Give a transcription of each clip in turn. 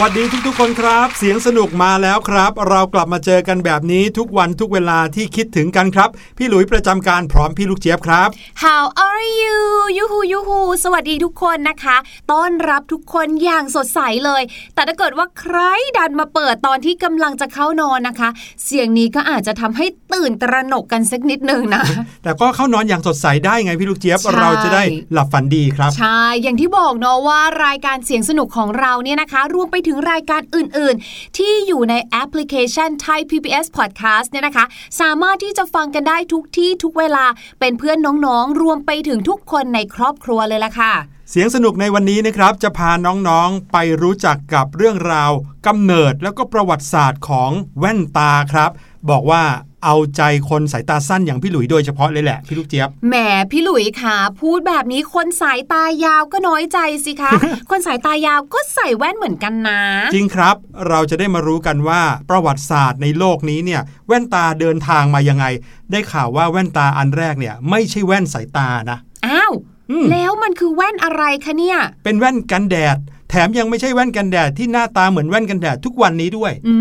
วัสดีทุกๆคนครับ เสียงสนุกมาแล้วครับ เรากลับมาเจอกันแบบนี้ทุกวันทุกเวลาที่คิดถึงกันครับ พี่หลุยประจำการพร้อมพี่ลูกเจี๊ยบครับ How are you ยูฮูยูฮูสวัสดีทุกคนนะคะ ต้อนรับทุกคนอย่างสดใสเลย แต่ถ้าเกิดว่าใครดันมาเปิดตอนที่กำลังจะเข้านอนนะคะ เสียงนี้ก็อาจจะทำให้ตื่นตระหนกกันสักนิดนึงนะ แต่ก็เข้านอนอย่างสดใสได้ไงพี่ลูกเจี๊ยบใช่เราจะได้หลับฝันดีครับ ใช่ อย่างที่บอกเนาะว่ารายการเสียงสนุกของเราเนี่ยนะคะรวมไปถึงรายการอื่นๆ ที่อยู่ในแอปพลิเคชันไทย PBS Podcast เนี่ยนะคะ สามารถที่จะฟังกันได้ทุกที่ทุกเวลาเป็นเพื่อนน้องๆ รวมไปถึงทุกคนในครอบครัวเลยล่ะค่ะ เสียงสนุกในวันนี้นะครับ จะพาน้องๆไปรู้จักกับเรื่องราวกำเนิดแล้วก็ประวัติศาสตร์ของแว่นตาครับ บอกว่า เอาใจคนสายตาสั้นอย่างพี่หลุยโดยเฉพาะเลยแหละพี่ลูกเจี๊ยบแหมพี่หลุยค่ะพูดแบบนี้คนสายตายาวก็น้อยใจสิคะ คนสายตายาวก็ใส่แว่นเหมือนกันนะ จริงครับ เราจะได้มารู้กันว่าประวัติศาสตร์ในโลกนี้เนี่ยแว่นตาเดินทางมายังไง ได้ข่าวว่าแว่นตาอันแรกเนี่ย ไม่ใช่แว่นสายตานะอ้าวอืมแล้วมันคือแว่นอะไรคะเนี่ย เป็นแว่นกันแดด แถมยังไม่ใช่แว่นกันแดดที่หน้าตาเหมือนแว่นกันแดดทุกวันนี้ด้วยอื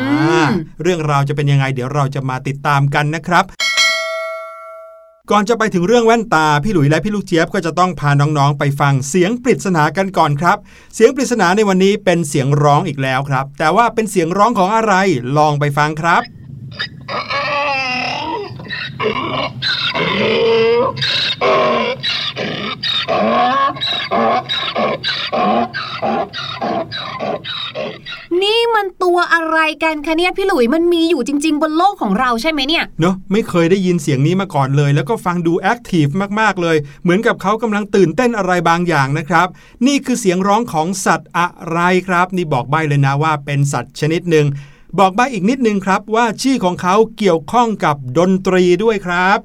อ่ามเรื่องราวจะเป็นยังไง เดี๋ยวเราจะมาติดตามกันนะครับก่อนจะไปถึงเรื่องแว่นตา พี่หลุยและพี่ลูกเจี๊ยบก็จะต้องพาน้องๆ ไปฟังเสียงปริศนากันก่อนครับ เสียงปริศนาในวันนี้เป็นเสียงร้องอีกแล้วครับ แต่ว่าเป็นเสียงร้องของอะไรลองไปฟังครับ นี่มันตัวอะไรกันคะเนี่ยพี่หลุยมันมีอยู่จริง ๆ บนโลกของเราใช่ไหมเนี่ยเนอะไม่เคยได้ยินเสียงนี้มาก่อนเลย แล้วก็ฟังดูแอคทีฟมากๆเลย เหมือนกับเขากำลังตื่นเต้นอะไรบางอย่างนะครับ นี่คือเสียงร้องของสัตว์อะไรครับ นี่บอกใบ้เลยนะว่าเป็นสัตว์ชนิดหนึ่ง บอกใบ้อีกนิดนึงครับว่าชื่อของเขาเกี่ยวข้องกับดนตรีด้วยครับ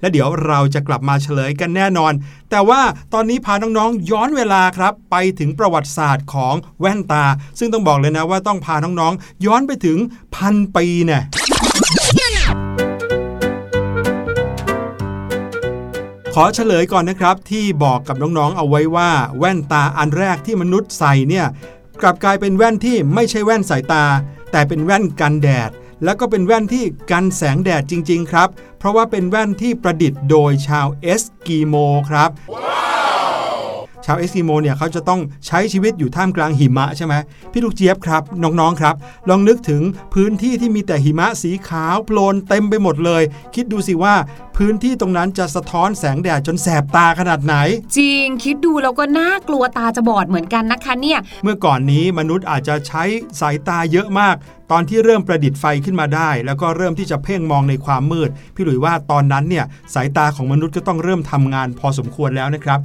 และเดี๋ยวเราจะกลับมาเฉลยกันแน่นอน แต่ว่าตอนนี้พาน้องๆย้อนเวลาครับ ไปถึงประวัติศาสตร์ของแว่นตา ซึ่งต้องบอกเลยนะว่าต้องพาน้องๆย้อนไปถึงพันปีเนี่ยขอเฉลยก่อนนะครับที่บอกกับน้องๆ เอาไว้ว่า แว่นตาอันแรกที่มนุษย์ใส่เนี่ยกลับกลายเป็นแว่นที่ไม่ใช่แว่นสายตา แต่เป็นแว่นกันแดด แล้วก็เป็นแว่นที่กันแสงแดดจริง ๆ ครับ เพราะว่าเป็นแว่นที่ประดิษฐ์โดยชาวเอสกิโมครับ ชาวเอสกิโมเนี่ยเขาจะต้องใช้ชีวิตอยู่ท่ามกลางหิมะใช่ไหมพี่ลูกเจี๊ยบครับ น้องๆครับ ลองนึกถึงพื้นที่ที่มีแต่หิมะสีขาวโพลนเต็มไปหมดเลย คิดดูสิว่าพื้นที่ตรงนั้นจะสะท้อนแสงแดดจนแสบตาขนาดไหน จริงคิดดูแล้วก็น่ากลัวตาจะบอดเหมือนกันนะคะเนี่ย เมื่อก่อนนี้มนุษย์อาจจะใช้สายตาเยอะมาก ตอนที่เริ่มประดิษฐ์ไฟขึ้นมาได้ แล้วก็เริ่มที่จะเพ่งมองในความมืด พี่หลุยว่าตอนนั้นเนี่ยสายตาของมนุษย์ก็ต้องเริ่มทำงานพอสมควรแล้วนะครับ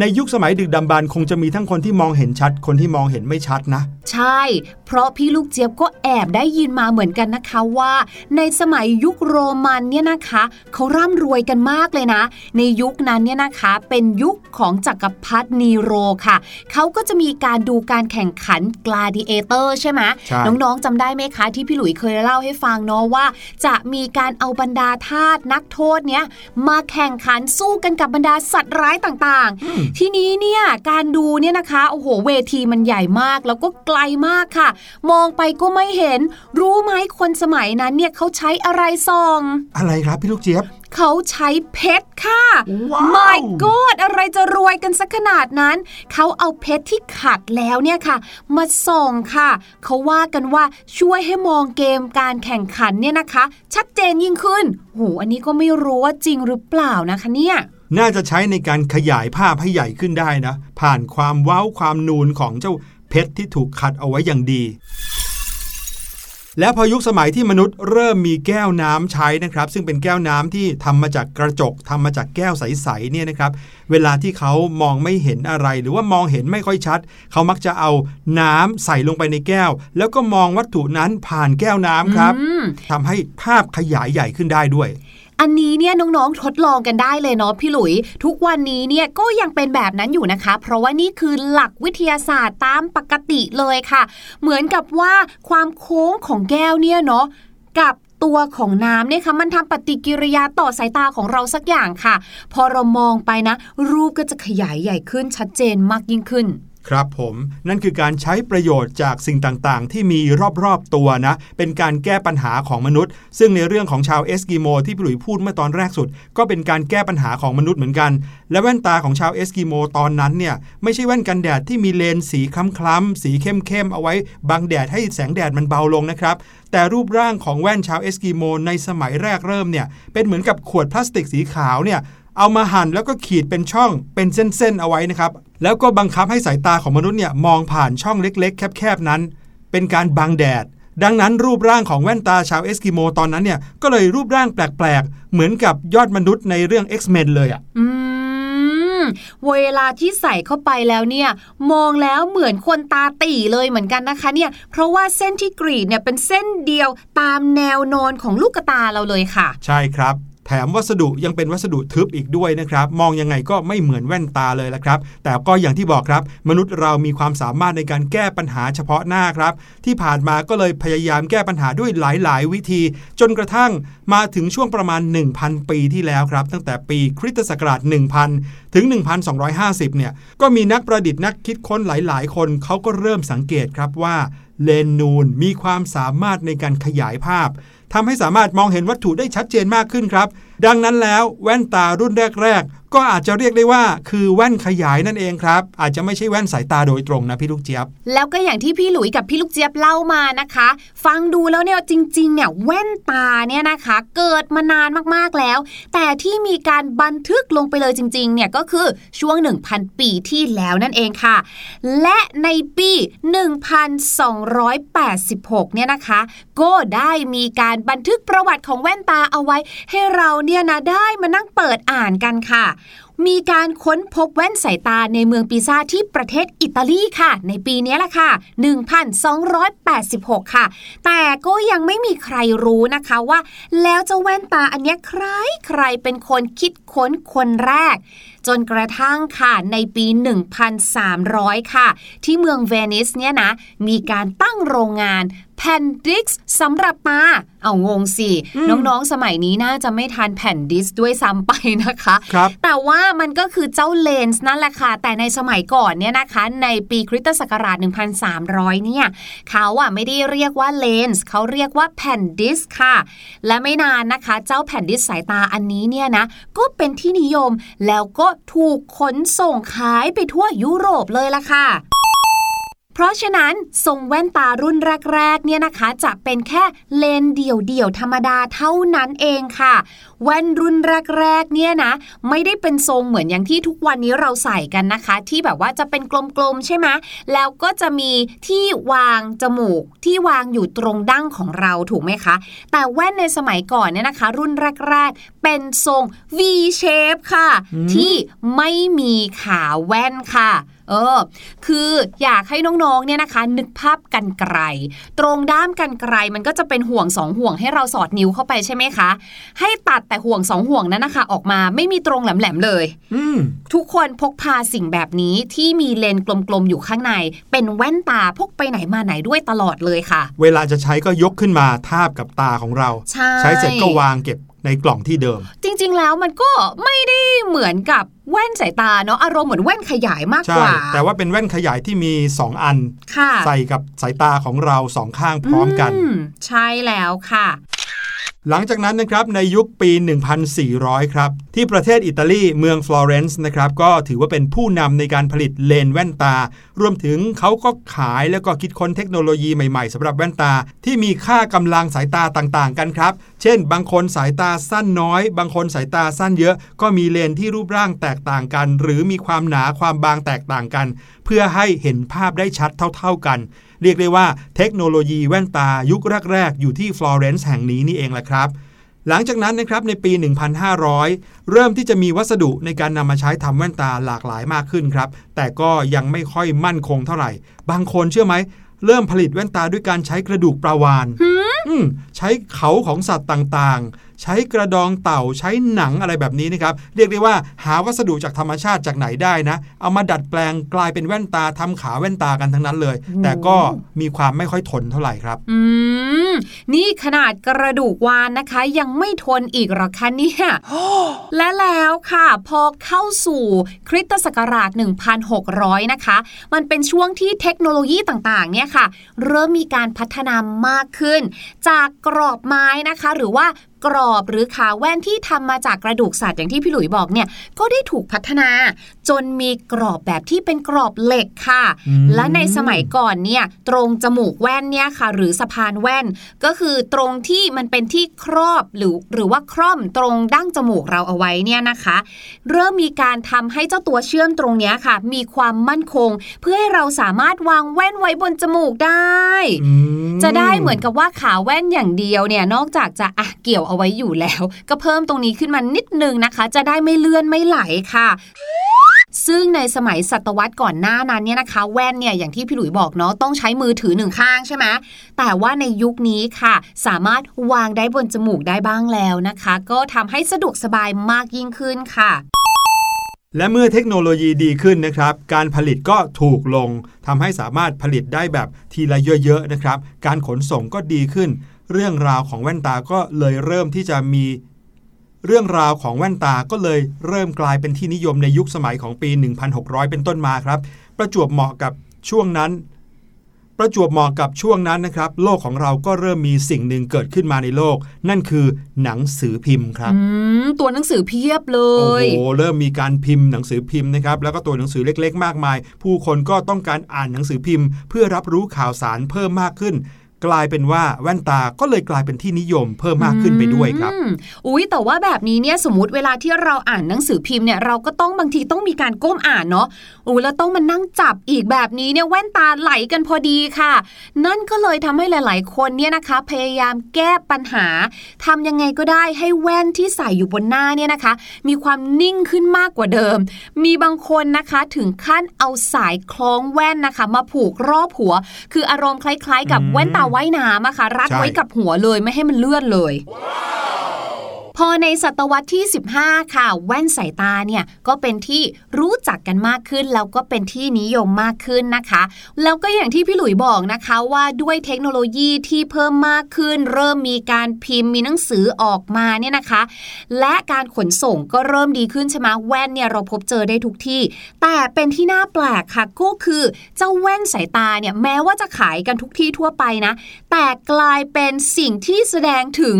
ในยุคสมัยดึกดำบรรพ์คงจะมีทั้งคนที่มองเห็นชัด คนที่มองเห็นไม่ชัดนะ ใช่ เพราะพี่ลูกเจี๊ยบก็แอบได้ยินมาเหมือนกันนะคะว่า ในสมัยยุคโรมันเนี่ยนะคะเขาร่ำรวยกันมากเลยนะ ในยุคนั้นเนี่ยนะคะเป็นยุคของจักรพรรดินีโรค่ะ เขาก็จะมีการดูการแข่งขัน gladiator ใช่ไหมใช่น้องๆจำได้ไหมคะ ที่พี่หลุยเคยเล่าให้ฟังเนาะว่า จะมีการเอาบรรดาทาสนักโทษเนี่ยมาแข่งขันสู้กันกับบรรดาสัตว์ร้ายต่างๆทีนี้เนี่ยการดูเนี่ยนะคะโอ้โหเวทีมันใหญ่มากแล้วก็ไกลมากค่ะ มองไปก็ไม่เห็น รู้ไหมคนสมัยนั้นเนี่ยเขาใช้อะไรส่อง อะไรครับพี่ลูกเจี๊ยบเขาใช้เพชรค่ะว้าว My God อะไรจะรวยกันสักขนาดนั้น เขาเอาเพชรที่ขัดแล้วเนี่ยค่ะ มาส่องค่ะ เขาว่ากันว่าช่วยให้มองเกมการแข่งขันเนี่ยนะคะ ชัดเจนยิ่งขึ้นโหอันนี้ก็ไม่รู้ว่าจริงหรือเปล่านะคะเนี่ย น่าจะใช้ในการขยายภาพให้ใหญ่ขึ้นได้นะ ผ่านความเว้าความนูนของเจ้าเพชรที่ถูกขัดเอาไว้อย่างดี และพอยุคสมัยที่มนุษย์เริ่มมีแก้วน้ำใช้นะครับ ซึ่งเป็นแก้วน้ำที่ทำมาจากกระจกทำมาจากแก้วใสๆเนี่ยนะครับ เวลาที่เขามองไม่เห็นอะไร หรือว่ามองเห็นไม่ค่อยชัด เขามักจะเอาน้ำใส่ลงไปในแก้ว แล้วก็มองวัตถุนั้นผ่านแก้วน้ำครับอืมทำให้ภาพขยายใหญ่ขึ้นได้ด้วย อันนี้เนี่ยน้องๆทดลองกันได้เลยเนาะพี่หลุย ทุกวันนี้เนี่ยก็ยังเป็นแบบนั้นอยู่นะคะ เพราะว่านี่คือหลักวิทยาศาสตร์ตามปกติเลยค่ะ เหมือนกับว่าความโค้งของแก้วเนี่ยเนาะกับตัวของน้ำเนี่ยค่ะมันทำปฏิกิริยาต่อสายตาของเราสักอย่างค่ะ พอเรามองไปนะ รูปก็จะขยายใหญ่ขึ้นชัดเจนมากยิ่งขึ้น ครับผมนั่นคือการใช้ประโยชน์จากสิ่งต่างๆ ที่มีรอบๆตัวนะ เป็นการแก้ปัญหาของมนุษย์ ซึ่งในเรื่องของชาวเอสกิโมที่พี่หลุยพูดเมื่อตอนแรกสุด ก็เป็นการแก้ปัญหาของมนุษย์เหมือนกัน และแว่นตาของชาวเอสกิโมตอนนั้นเนี่ยไม่ใช่แว่นกันแดดที่มีเลนส์สีคล้ำๆสีเข้มๆเอาไว้บังแดดให้แสงแดดมันเบาลงนะครับแต่รูปร่างของแว่นชาวเอสกิโมในสมัยแรกเริ่มเนี่ยเป็นเหมือนกับขวดพลาสติกสีขาวเนี่ย เอามาหั่นแล้วก็ขีดเป็นช่องเป็นเส้นๆเอาไว้นะครับ แล้วก็บังคับให้สายตาของมนุษย์เนี่ยมองผ่านช่องเล็ก ๆ แคบๆนั้น เป็นการบังแดด ดังนั้นรูปร่างของแว่นตาชาวเอสกิโมตอนนั้นเนี่ยก็เลยรูปร่างแปลกๆ เหมือนกับยอดมนุษย์ในเรื่อง X-Men เลยอะ่ะเวลาที่ใส่เข้าไปแล้วเนี่ย มองแล้วเหมือนคนตาตีเลยเหมือนกันนะคะเนี่ย เพราะว่าเส้นที่กรีดเนี่ยเป็นเส้นเดียวตามแนวนอนของลูกตาเราเลยค่ะ ใช่ครับ แถมวัสดุยังเป็นวัสดุทึบอีกด้วยนะครับ มองยังไงก็ไม่เหมือนแว่นตาเลยละครับ แต่ก็อย่างที่บอกครับ มนุษย์เรามีความสามารถในการแก้ปัญหาเฉพาะหน้าครับ ที่ผ่านมาก็เลยพยายามแก้ปัญหาด้วยหลาย ๆ วิธี จนกระทั่งมาถึงช่วงประมาณ 1,000 ปีที่แล้วครับ ตั้งแต่ปีคริสตศักราช 1000 ถึง 1250 เนี่ยก็มีนักประดิษฐ์นักคิดค้นหลาย ๆ คนเขาก็เริ่มสังเกตครับว่าเลนนูนมีความสามารถในการขยายภาพ ทำให้สามารถมองเห็นวัตถุได้ชัดเจนมากขึ้นครับ ดังนั้นแล้วแว่นตารุ่นแรก ๆ ก็อาจจะเรียกได้ว่าคือแว่นขยายนั่นเองครับ อาจจะไม่ใช่แว่นสายตาโดยตรงนะพี่ลูกเจี๊ยบ แล้วก็อย่างที่พี่หลุยกับพี่ลูกเจี๊ยบเล่ามานะคะ ฟังดูแล้วเนี่ยจริงๆเนี่ยแว่นตาเนี่ยนะคะ เกิดมานานมากๆแล้ว แต่ที่มีการบันทึกลงไปเลยจริงๆเนี่ยก็คือช่วง 1,000 ปีที่แล้วนั่นเองค่ะ และในปี 1286 เนี่ยนะคะ ก็ได้มีการบันทึกประวัติของแว่นตาเอาไว้ให้เราเนี่ยนะได้มานั่งเปิดอ่านกันค่ะ มีการค้นพบแว่นสายตาในเมืองปิซาที่ประเทศอิตาลีค่ะ ในปีนี้แหละค่ะ 1286 ค่ะ แต่ก็ยังไม่มีใครรู้นะคะว่า แล้วเจ้าแว่นตาอันนี้ใครใครเป็นคนคิดค้นคนแรกจนกระทั่งค่ะในปี 1300 ค่ะ ที่เมืองเวนิสเนี่ยนะ มีการตั้งโรงงานแผ่น disc สำหรับมาเอางงสิ น้องๆสมัยนี้น่าจะไม่ทันแผ่น disc ด้วยซ้ำไปนะคะ แต่ว่ามันก็คือเจ้าเลนส์นั่นแหละค่ะ แต่ในสมัยก่อนเนี่ยนะคะ ในปีคริสตศักราช 1300 เนี่ยเขาอะไม่ได้เรียกว่าเลนส์เขาเรียกว่าแผ่น disc ค่ะ และไม่นานนะคะ เจ้าแผ่นดิสสายตาอันนี้เนี่ยนะก็เป็นที่นิยมแล้วก็ถูกขนส่งขายไปทั่วยุโรปเลยล่ะค่ะ เพราะฉะนั้นทรงแว่นตารุ่นแรกๆเนี่ยนะคะจะเป็นแค่เลนเดี่ยวๆธรรมดาเท่านั้นเองค่ะ แว่นรุ่นแรกๆเนี่ยนะไม่ได้เป็นทรงเหมือนอย่างที่ทุกวันนี้เราใส่กันนะคะ ที่แบบว่าจะเป็นกลมๆใช่ไหมแล้วก็จะมีที่วางจมูกที่วางอยู่ตรงดั้งของเราถูกไหมคะ แต่แว่นในสมัยก่อนเนี่ยนะคะ รุ่นแรกๆเป็นทรง V shape ค่ะ ที่ไม่มีขาแว่นค่ะ เออ คืออยากให้น้องๆ เนี่ยนะคะ นึกภาพกันไกล ตรงด้ามกันไกลมันก็จะเป็นห่วงสองห่วงให้เราสอดนิ้วเข้าไปใช่ไหมคะ ให้ตัดแต่ห่วงสองห่วงนั้นนะคะ ออกมาไม่มีตรงแหลมๆเลยทุกคนพกพาสิ่งแบบนี้ที่มีเลนกลมๆ อยู่ข้างใน เป็นแว่นตาพกไปไหนมาไหนด้วยตลอดเลยค่ะ เวลาจะใช้ก็ยกขึ้นมาทาบกับตาของเรา ใช่ใช้เสร็จก็วางเก็บ ในกล่องที่เดิม จริง ๆ แล้วมันก็ไม่ได้เหมือนกับแว่นสายตาเนาะอารมณ์เหมือนแว่นขยายมากกว่า แต่ว่าเป็นแว่นขยายที่มี 2 อัน ใส่กับสายตาของเราสองข้างพร้อมกัน ใช่แล้วค่ะ หลังจากนั้นนะครับในยุคปี 1400 ครับ ที่ประเทศอิตาลีเมืองฟลอเรนซ์นะครับก็ถือว่าเป็นผู้นำในการผลิตเลนแว่นตา รวมถึงเขาก็ขายแล้วก็คิดค้นเทคโนโลยีใหม่ๆสำหรับแว่นตา ที่มีค่ากำลังสายตาต่างๆ กันครับ เช่น บางคนสายตาสั้นน้อย บางคนสายตาสั้นเยอะ ก็มีเลนที่รูปร่างแตกต่างกัน หรือมีความหนาความบางแตกต่างกัน เพื่อให้เห็นภาพได้ชัดเท่า ๆกัน เรียกได้ว่าเทคโนโลยีแว่นตายุคแรก ๆ อยู่ที่ฟลอเรนซ์แห่งนี้นี่เองแหละครับ หลังจากนั้นนะครับในปี 1500 เริ่มที่จะมีวัสดุในการนำมาใช้ทำแว่นตาหลากหลายมากขึ้นครับ แต่ก็ยังไม่ค่อยมั่นคงเท่าไหร่ บางคนเชื่อไหมเริ่มผลิตแว่นตาด้วยการใช้กระดูกปลาวานใช้เขาของสัตว์ต่าง ใช้กระดองเต่าใช้หนังอะไรแบบนี้นะครับเรียกได้ว่าหาวัสดุจากธรรมชาติจากไหนได้นะ เอามาดัดแปลงกลายเป็นแว่นตาทำขาแว่นตากันทั้งนั้นเลย แต่ก็มีความไม่ค่อยทนเท่าไหร่ครับ อืมมนี่ขนาดกระดูกวานนะคะ ยังไม่ทนอีกหรอคะเนี่ยและแล้วค่ะ พอเข้าสู่คริสตศักราช 1600 นะคะ มันเป็นช่วงที่เทคโนโลยีต่างๆเนี่ยค่ะ เริ่มมีการพัฒนามากขึ้น จากกรอบไม้นะคะ หรือว่า กรอบหรือขาแว่นที่ทำมาจากกระดูกสัตว์อย่างที่พี่หลุยบอกเนี่ยก็ได้ถูกพัฒนา จนมีกรอบแบบที่เป็นกรอบเหล็กค่ะ และในสมัยก่อนเนี่ยตรงจมูกแว่นเนี่ยค่ะ หรือสะพานแว่น ก็คือตรงที่มันเป็นที่ครอบหรือหรือว่าคร่อมตรงดั้งจมูกเราเอาไว้เนี่ยนะคะ เริ่มมีการทำให้เจ้าตัวเชื่อมตรงนี้ค่ะ มีความมั่นคง เพื่อให้เราสามารถวางแว่นไว้บนจมูกได้ จะได้เหมือนกับว่าขาแว่นอย่างเดียวเนี่ยนอกจากจะอะเกี่ยวเอาไว้อยู่แล้ว ก็เพิ่มตรงนี้ขึ้นมานิดนึงนะคะ จะได้ไม่เลื่อนไม่ไหลค่ะซึ่งในสมัยศตวรรษก่อนหน้านั้นเนี่ยนะคะ แว่นเนี่ยอย่างที่พี่หลุยบอกเนาะต้องใช้มือถือหนึ่งข้างใช่ไหมแต่ว่าในยุคนี้ค่ะ สามารถวางได้บนจมูกได้บ้างแล้วนะคะ ก็ทำให้สะดวกสบายมากยิ่งขึ้นค่ะ และเมื่อเทคโนโลยีดีขึ้นนะครับ การผลิตก็ถูกลงทำให้สามารถผลิตได้แบบทีละเยอะๆนะครับ การขนส่งก็ดีขึ้น เรื่องราวของแว่นตาก็เลยเริ่มที่จะมี เรื่องราวของแว่นตาก็เลยเริ่มกลายเป็นที่นิยมในยุคสมัยของปี 1600 เป็นต้นมาครับ ประจวบเหมาะกับช่วงนั้น ประจวบเหมาะกับช่วงนั้นนะครับ โลกของเราก็เริ่มมีสิ่งหนึ่งเกิดขึ้นมาในโลก นั่นคือหนังสือพิมพ์ครับตัวหนังสือเพียบเลย โอ้โหเริ่มมีการพิมพ์หนังสือพิมพ์นะครับ แล้วก็ตัวหนังสือเล็กๆ มากมาย ผู้คนก็ต้องการอ่านหนังสือพิมพ์ เพื่อรับรู้ข่าวสารเพิ่มมากขึ้น กลายเป็นว่าแว่นตาก็เลยกลายเป็นที่นิยมเพิ่มมากขึ้นไปด้วยครับอุ้ยแต่ว่าแบบนี้เนี่ยสมมติเวลาที่เราอ่านหนังสือพิมพ์เนี่ยเราก็ต้องบางทีต้องมีการก้มอ่านเนาะอุ้ยแล้วต้องมานั่งจับอีกแบบนี้เนี่ยแว่นตาไหลกันพอดีค่ะ นั่นก็เลยทำให้หลาย ๆ คนเนี่ยนะคะ พยายามแก้ปัญหาทำยังไงก็ได้ให้แว่นที่ใส่อยู่บนหน้าเนี่ยนะคะ มีความนิ่งขึ้นมากกว่าเดิม มีบางคนนะคะถึงขั้นเอาสายคล้องแว่นนะคะ มาผูกรอบหัว คืออารมณ์คล้าย ๆ กับแว่นตาว่ายน้ำอะค่ะรัดไว้กับหัวเลยไม่ให้มันเลื่อนเลย พอในศตวรรษที่ 15 ค่ะ แว่นสายตาเนี่ยก็เป็นที่รู้จักกันมากขึ้น แล้วก็เป็นที่นิยมมากขึ้นนะคะ แล้วก็อย่างที่พี่หลุยบอกนะคะว่าด้วยเทคโนโลยีที่เพิ่มมากขึ้น เริ่มมีการพิมพ์มีหนังสือออกมาเนี่ยนะคะ และการขนส่งก็เริ่มดีขึ้นใช่ไหมแว่นเนี่ยเราพบเจอได้ทุกที่ แต่เป็นที่น่าแปลกค่ะก็คือเจ้าแว่นสายตาเนี่ยแม้ว่าจะขายกันทุกที่ทั่วไปนะ แต่กลายเป็นสิ่งที่แสดงถึง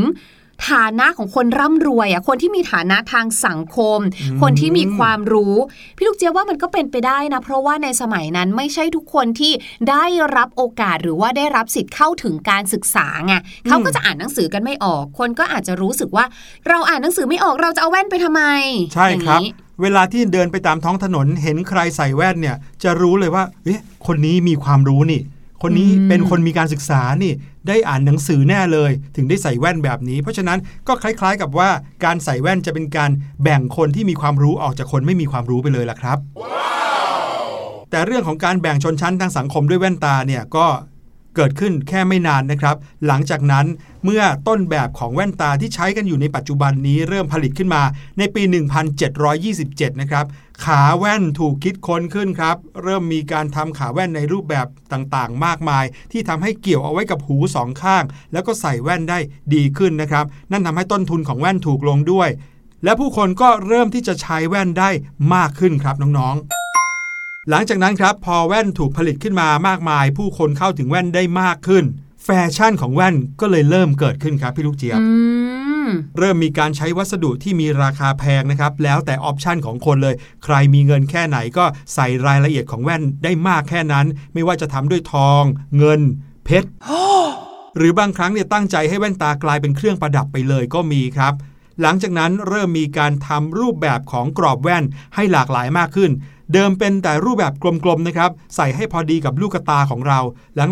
ฐานะของคนร่ำรวยอะคนที่มีฐานะทางสังคม คนที่มีความรู้ พี่ลูกเจี๊ยบว่ามันก็เป็นไปได้นะ เพราะว่าในสมัยนั้นไม่ใช่ทุกคนที่ได้รับโอกาสหรือว่าได้รับสิทธิ์เข้าถึงการศึกษาไงเขาก็จะอ่านหนังสือกันไม่ออก คนก็อาจจะรู้สึกว่า เราอ่านหนังสือไม่ออกเราจะเอาแว่นไปทำไม ใช่ครับเวลาที่เดินไปตามท้องถนนเห็นใครใส่แว่นเนี่ย จะรู้เลยว่าเอ๊ะคนนี้มีความรู้นี่ คนนี้เป็นคนมีการศึกษานี่ได้อ่านหนังสือแน่เลย ถึงได้ใส่แว่นแบบนี้ เพราะฉะนั้นก็คล้าย ๆ กับว่าการใส่แว่นจะเป็นการแบ่งคนที่มีความรู้ออกจากคนไม่มีความรู้ไปเลยล่ะครับ wow! แต่เรื่องของการแบ่งชนชั้นทางสังคมด้วยแว่นตาเนี่ยก็ เกิดขึ้นแค่ไม่นานนะครับ หลังจากนั้นเมื่อต้นแบบของแว่นตาที่ใช้กันอยู่ในปัจจุบันนี้เริ่มผลิตขึ้นมาในปี 1727 นะครับ ขาแว่นถูกคิดค้นขึ้นครับ เริ่มมีการทำขาแว่นในรูปแบบต่างๆ มากมาย ที่ทำให้เกี่ยวเอาไว้กับหูสองข้าง แล้วก็ใส่แว่นได้ดีขึ้นนะครับ นั่นทำให้ต้นทุนของแว่นถูกลงด้วย และผู้คนก็เริ่มที่จะใช้แว่นได้มากขึ้นครับน้องๆ หลังจากนั้นครับพอแว่นถูกผลิตขึ้นมามากมาย ผู้คนเข้าถึงแว่นได้มากขึ้น แฟชั่นของแว่นก็เลยเริ่มเกิดขึ้นครับพี่ลูกเจี๊ยบเริ่มมีการใช้วัสดุที่มีราคาแพงนะครับ แล้วแต่ออปชันของคนเลย ใครมีเงินแค่ไหนก็ใส่รายละเอียดของแว่นได้มากแค่นั้น ไม่ว่าจะทำด้วยทอง เงิน เพชรหรือบางครั้งเนี่ยตั้งใจให้แว่นตากลายเป็นเครื่องประดับไปเลยก็มีครับ หลังจากนั้นเริ่มมีการทำรูปแบบของกรอบแว่นให้หลากหลายมากขึ้น เดิมเป็นแต่รูปแบบกลมๆนะครับ ใส่ให้พอดีกับลูกตาของเรา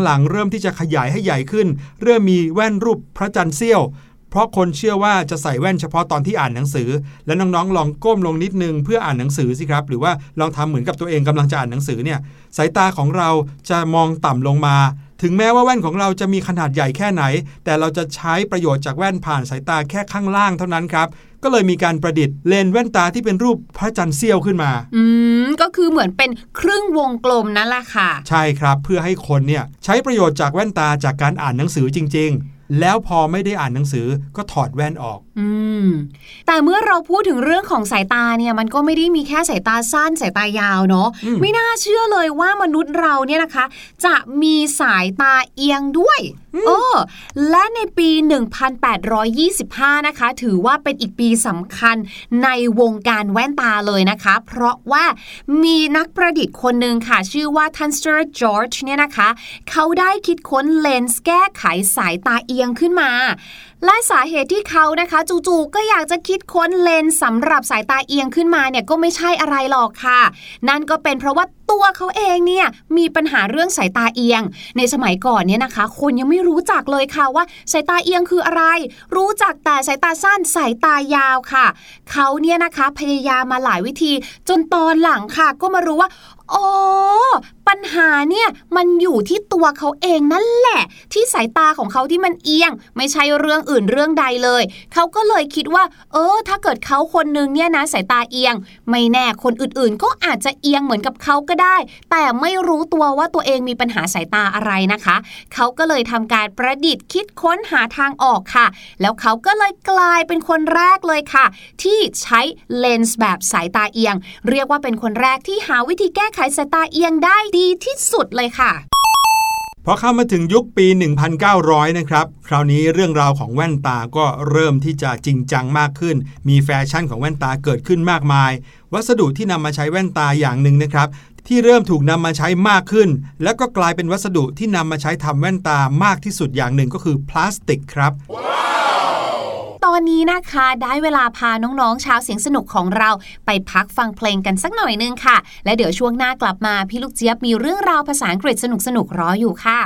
หลังๆ เริ่มที่จะขยายให้ใหญ่ขึ้น เริ่มมีแว่นรูปพระจันทร์เสี้ยว เพราะคนเชื่อว่าจะใส่แว่นเฉพาะตอนที่อ่านหนังสือ และน้องๆ ลองก้มลงนิดนึงเพื่ออ่านหนังสือสิครับ หรือว่าลองทำเหมือนกับตัวเองกำลังจะอ่านหนังสือเนี่ย สายตาของเราจะมองต่ำลงมา ถึงแม้ว่าแว่นของเราจะมีขนาดใหญ่แค่ไหน แต่เราจะใช้ประโยชน์จากแว่นผ่านสายตาแค่ข้างล่างเท่านั้นครับก็เลยมีการประดิษฐ์เลนแว่นตาที่เป็นรูปพระจันทร์เสี้ยวขึ้นมา อืม ก็คือเหมือนเป็นครึ่งวงกลมนั่นแหละค่ะ ใช่ครับ เพื่อให้คนเนี่ยใช้ประโยชน์จากแว่นตาจากการอ่านหนังสือจริง ๆ แล้วพอไม่ได้อ่านหนังสือก็ถอดแว่นออก อืม แต่เมื่อเราพูดถึงเรื่องของสายตาเนี่ย มันก็ไม่ได้มีแค่สายตาสั้นสายตายาวเนาะอืมไม่น่าเชื่อเลยว่ามนุษย์เราเนี่ยนะคะ จะมีสายตาเอียงด้วยเออและในปี 1825 นะคะ ถือว่าเป็นอีกปีสำคัญในวงการแว่นตาเลยนะคะ เพราะว่ามีนักประดิษฐ์คนหนึ่งค่ะ ชื่อว่าท่านเซอร์จอร์จเนี่ยนะคะ เขาได้คิดค้นเลนส์แก้ไขสายตาเอียงขึ้นมา และสาเหตุที่เขานะคะ จู่ๆก็อยากจะคิดค้นเลนส์สำหรับสายตาเอียงขึ้นมาเนี่ยก็ไม่ใช่อะไรหรอกค่ะ นั่นก็เป็นเพราะว่าตัวเขาเองเนี่ยมีปัญหาเรื่องสายตาเอียง ในสมัยก่อนเนี่ยนะคะ คนยังไม่รู้จักเลยค่ะว่าสายตาเอียงคืออะไร รู้จักแต่สายตาสั้นสายตายาวค่ะ เขาเนี่ยนะคะพยายามมาหลายวิธี จนตอนหลังค่ะ ก็มารู้ว่า อ๋อ ปัญหาเนี่ยมันอยู่ที่ตัวเขาเองนั่นแหละ ที่สายตาของเขาที่มันเอียง ไม่ใช่เรื่องอื่นเรื่องใดเลย เขาก็เลยคิดว่า เออ ถ้าเกิดเขาคนนึงเนี่ยนะสายตาเอียง ไม่แน่คนอื่นๆ ก็อาจจะเอียงเหมือนกับเขาก็ได้ แต่ไม่รู้ตัวว่าตัวเองมีปัญหาสายตาอะไรนะคะ เขาก็เลยทำการประดิษฐ์คิดค้นหาทางออกค่ะ แล้วเขาก็เลยกลายเป็นคนแรกเลยค่ะ ที่ใช้เลนส์แบบสายตาเอียง เรียกว่าเป็นคนแรกที่หาวิธีแก้ไขสายตาเอียงได้ดีที่สุดเลยค่ะพอเข้ามาถึงยุคปี 1900 นะครับ คราวนี้เรื่องราวของแว่นตาก็เริ่มที่จะจริงจังมากขึ้น มีแฟชั่นของแว่นตาเกิดขึ้นมากมาย วัสดุที่นำมาใช้แว่นตาอย่างหนึ่งนะครับ ที่เริ่มถูกนำมาใช้มากขึ้น แล้วก็กลายเป็นวัสดุที่นำมาใช้ทำแว่นตามากที่สุดอย่างหนึ่งก็คือพลาสติกครับ ตอนนี้นะคะ ได้เวลาพาน้องๆ ชาวเสียงสนุกของเราไปพักฟังเพลงกันสักหน่อยนึงค่ะ และเดี๋ยวช่วงหน้ากลับมาพี่ลูกเจี๊ยบมีเรื่องราวภาษาอังกฤษสนุกๆรออยู่ค่ะ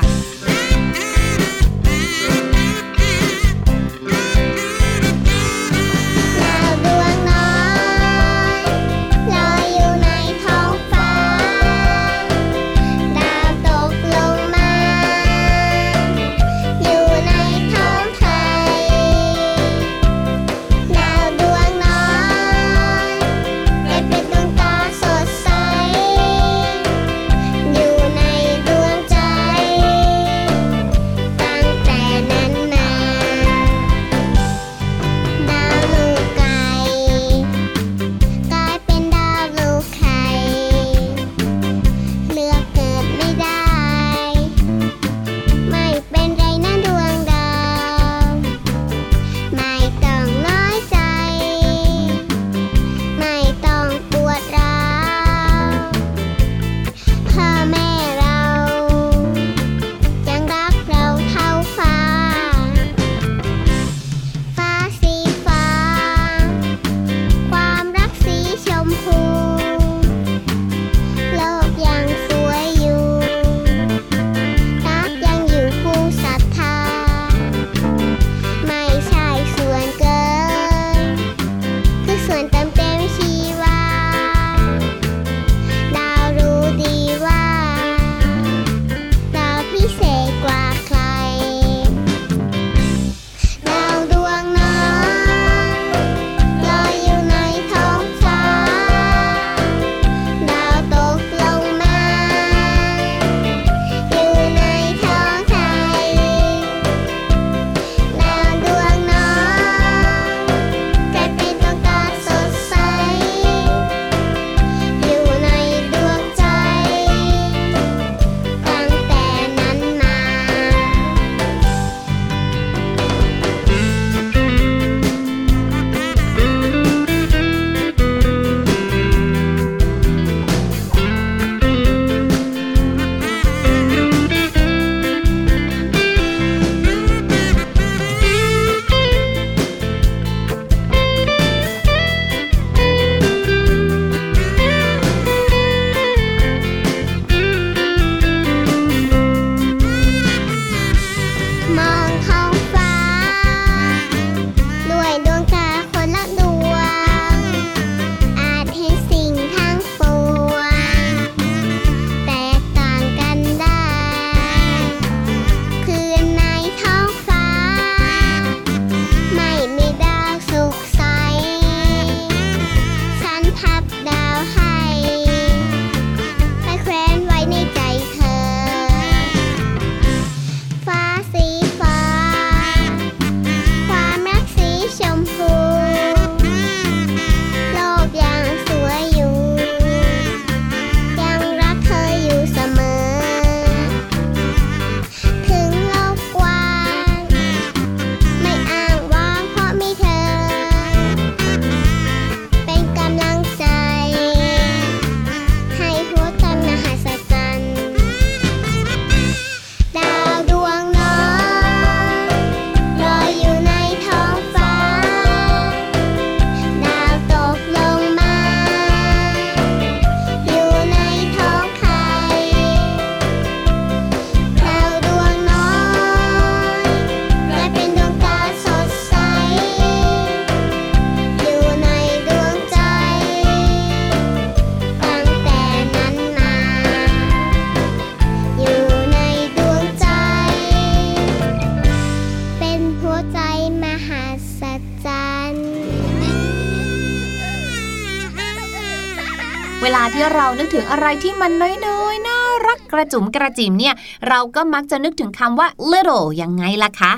เวลาที่เรานึกถึงอะไรที่มันน้อยๆน่ารักกระจุ๋มกระจิ๋มเนี่ย เราก็มักจะนึกถึงคำว่า little ยังไงล่ะคะ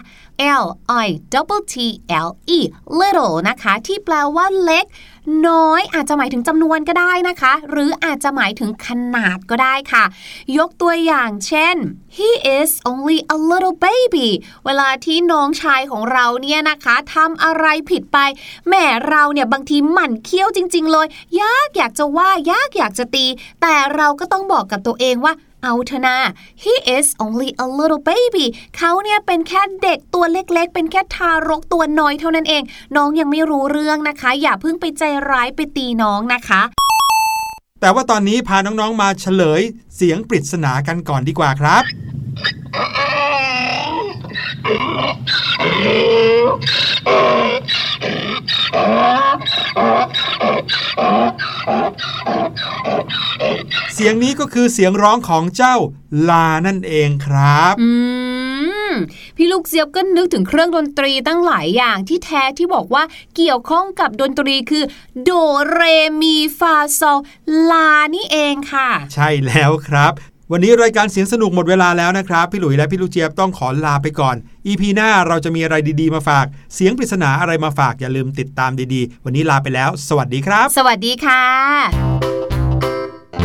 L I double T L E little นะคะ ที่แปลว่าเล็ก น้อยอาจจะหมายถึงจำนวนก็ได้นะคะ หรืออาจจะหมายถึงขนาดก็ได้ค่ะ ยกตัวอย่างเช่น he is only a little baby เวลาที่น้องชายของเราเนี่ยนะคะทำอะไรผิดไปแม่เราเนี่ยบางทีหมั่นเคี้ยวจริง ๆ เลย ยากอยากจะว่ายากอยากจะตี แต่เราก็ต้องบอกกับตัวเองว่า เอาเถอะนา he is only a little baby เขาเนี่ยเป็นแค่เด็กตัวเล็กๆ เป็นแค่ทารกตัวน้อยเท่านั้นเอง น้องยังไม่รู้เรื่องนะคะ อย่าเพิ่งไปใจร้ายไปตีน้องนะคะแต่ว่าตอนนี้พาน้องๆมาเฉลยเสียงปริศนากันก่อนดีกว่าครับ สียงนี้ก็คือเสียงร้องของเจ้าลานั่นเองครับอืมพี่ลูกเสียบก็นึกถึงเครื่องดนตรีตั้งหลายอย่างที่แท้ที่บอกว่าเกี่ยวข้องกับดนตรีคือ โดเรมีฟาโซลานี่เองค่ะ ใช่แล้วครับ วันนี้รายการเสียงสนุกหมดเวลาแล้วนะครับ พี่หลุยและพี่ลูกเจี๊ยบต้องขอลาไปก่อน EP หน้าเราจะมีอะไรดีๆมาฝาก เสียงปริศนาอะไรมาฝากอย่าลืมติดตามดีๆ วันนี้ลาไปแล้ว สวัสดีครับ สวัสดีค่ะ